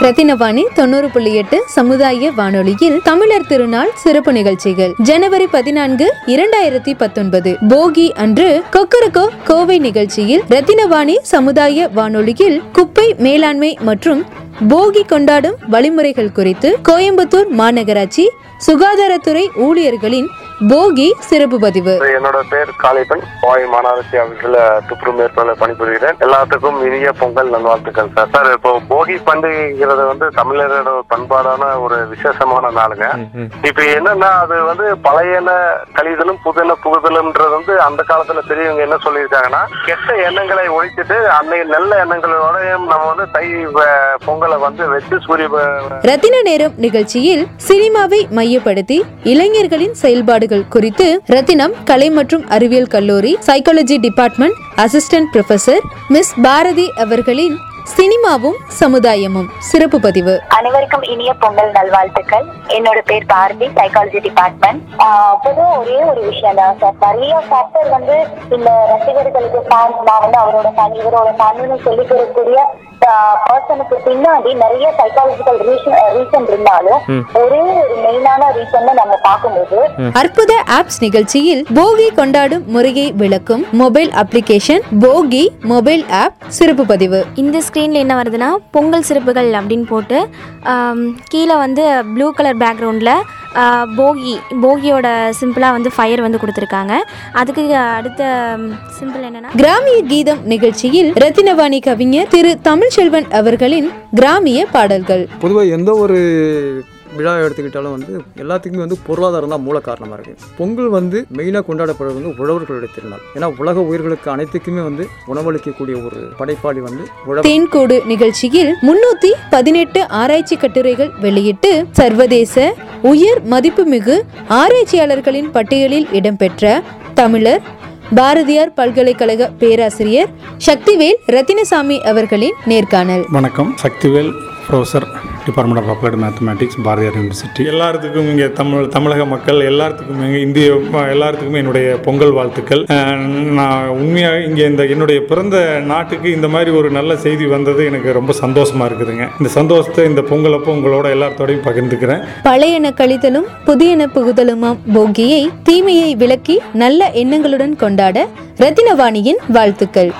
ரத்தினவாணி தொண்ணூறு புள்ளி எட்டு சமுதாய வானொலியில் தமிழர் திருநாள் சிறப்பு நிகழ்ச்சிகள். ஜனவரி பதினான்கு இரண்டாயிரத்தி பத்தொன்பது. போகி அன்று கொக்கரகோ கோவை நிகழ்ச்சியில் ரத்தினவாணி சமுதாய வானொலியில் குப்பை மேலாண்மை மற்றும் போகி கொண்டாடும் வழிமுறைகள் குறித்து கோயம்புத்தூர் மாநகராட்சி சுகாதாரத்துறை ஊழியர்களின் போகி சிறப்பு பதிவு. என்னோட பேர் காளிப்பன் கோவை மாநகராட்சி ஆஃபீஸில் துப்புரவு மேற்கொள்ள பணிபுரிகிறேன். எல்லாத்துக்கும் இனிய பொங்கல் நல்வாழ்த்துக்கள் சார். சார் இப்போ போகி பண்டிகைங்கிறது வந்து தமிழரோட பண்பாடான ஒரு விசேஷமான நாளுங்க. இப்போ என்னன்னா அது வந்து பழையன கழிதலும் புதுன புகுதலும்ன்றது வந்து அந்த காலத்துல பெரியவங்க என்ன சொல்லியிருக்காங்கன்னா கெட்ட எண்ணங்களை ஒழிச்சிட்டு அன்னைக்கு நல்ல எண்ணங்களோடயும் நம்ம வந்து தை வ- பொங்கலை வந்து வச்சு சூரிய ரத்தின நேரம் நிகழ்ச்சியில் சினிமாவை மையப்படுத்தி இளைஞர்களின் செயல்பாடுகள் குறித்து ரத்தினம் கலை மற்றும் அறிவியல் கல்லூரி psychology department assistant professor miss Bharathi அவர்களின் சினிமாவும் சமுதாயமும். சிறப்பு பதிவு. அனைவருக்கும் இனிய பொங்கல் நல்வாழ்த்துக்கள். என்னோட பேர் பாரதி சைக்காலஜி டிபார்ட்மெண்ட் பொதுவாக ஒரே ஒரு விஷயம் தான் சார். நிறைய ஃபேக்டர் வந்து இந்த ரசிகர்களுக்கு ஃபேன்ஸ் நான் வந்து அவரோட ஃபேன் இவரோட ஃபேன்னு சொல்லி தரக்கூடிய பர்சனுக்கு பின்னாடி நிறைய சைக்காலஜிக்கல் ரீசன் இருந்தாலும் ஒரே ஒரு மெயினான ரீசன் நம்ம பார்க்கும்போது அற்புத ஆப்ஸ் நிகழ்ச்சியில் போகி கொண்டாடும் முறையை விளக்கும் மொபைல் அப்ளிகேஷன் போகி மொபைல் ஆப் சிறப்பு பதிவு. இந்த ஸ்க்ரீனில் என்ன வருதுன்னா பொங்கல் சிறப்புகள் அப்படின்னு போட்டு கீழே வந்து ப்ளூ கலர் பேக்ரவுண்டில் போகி போகியோட சிம்பிளாக வந்து ஃபயர் வந்து கொடுத்துருக்காங்க. அதுக்கு அடுத்த சிம்பிள் என்னென்னா கிராமிய கீதம் நிகழ்ச்சியில் ரத்தினவாணி கவிஞர் திரு தமிழ்ச்செல்வன் அவர்களின் கிராமிய பாடல்கள். பொதுவாக எந்த ஒரு விழா எடுத்துக்கிட்டாலும் வந்து எல்லாத்துக்குமே வந்து பொருளாதாரம் தான் மூல காரணமாக இருக்குது பொங்கல் வந்து மெயினாக கொண்டாடப்படுறது வந்து உழவர்களுடைய திருநாள். ஏன்னா உலக உயிர்களுக்கு அனைத்துக்குமே வந்து உணவளிக்கக்கூடிய ஒரு படைப்பாளி வந்து தேன்கூடு நிகழ்ச்சியில் முன்னூத்தி பதினெட்டு ஆராய்ச்சி கட்டுரைகள் வெளியிட்டு சர்வதேச உயர் மதிப்புமிகு ஆராய்ச்சியாளர்களின் பட்டியலில் இடம்பெற்ற தமிழர் பாரதியார் பல்கலைக்கழக பேராசிரியர் சக்திவேல் ரத்தினசாமி அவர்களின் நேர்காணல். வணக்கம். Sakthivel professor department of applied mathematics Bharathiar University எல்லாத்துக்கும் இங்கே தமிழ் தமிழக மக்கள் எல்லாத்துக்கும் இங்கே இந்திய எல்லாத்துக்குமே என்னுடைய பொங்கல் வாழ்த்துக்கள். நான் உண்மையாக இங்கே இந்த என்னுடைய பிறந்த நாட்டுக்கு இந்த மாதிரி ஒரு நல்ல செய்தி வந்தது எனக்கு ரொம்ப சந்தோஷமாக இருக்குதுங்க. இந்த சந்தோஷத்தை இந்த பொங்கல் அப்போ உங்களோட எல்லாத்தோடையும் பகிர்ந்துக்கிறேன். பழையன கழித்தலும் புதியன புகுதலுமாம் போகியை தீமையை விலக்கி நல்ல எண்ணங்களுடன் கொண்டாட ரத்தினவாணியின் வாழ்த்துக்கள்.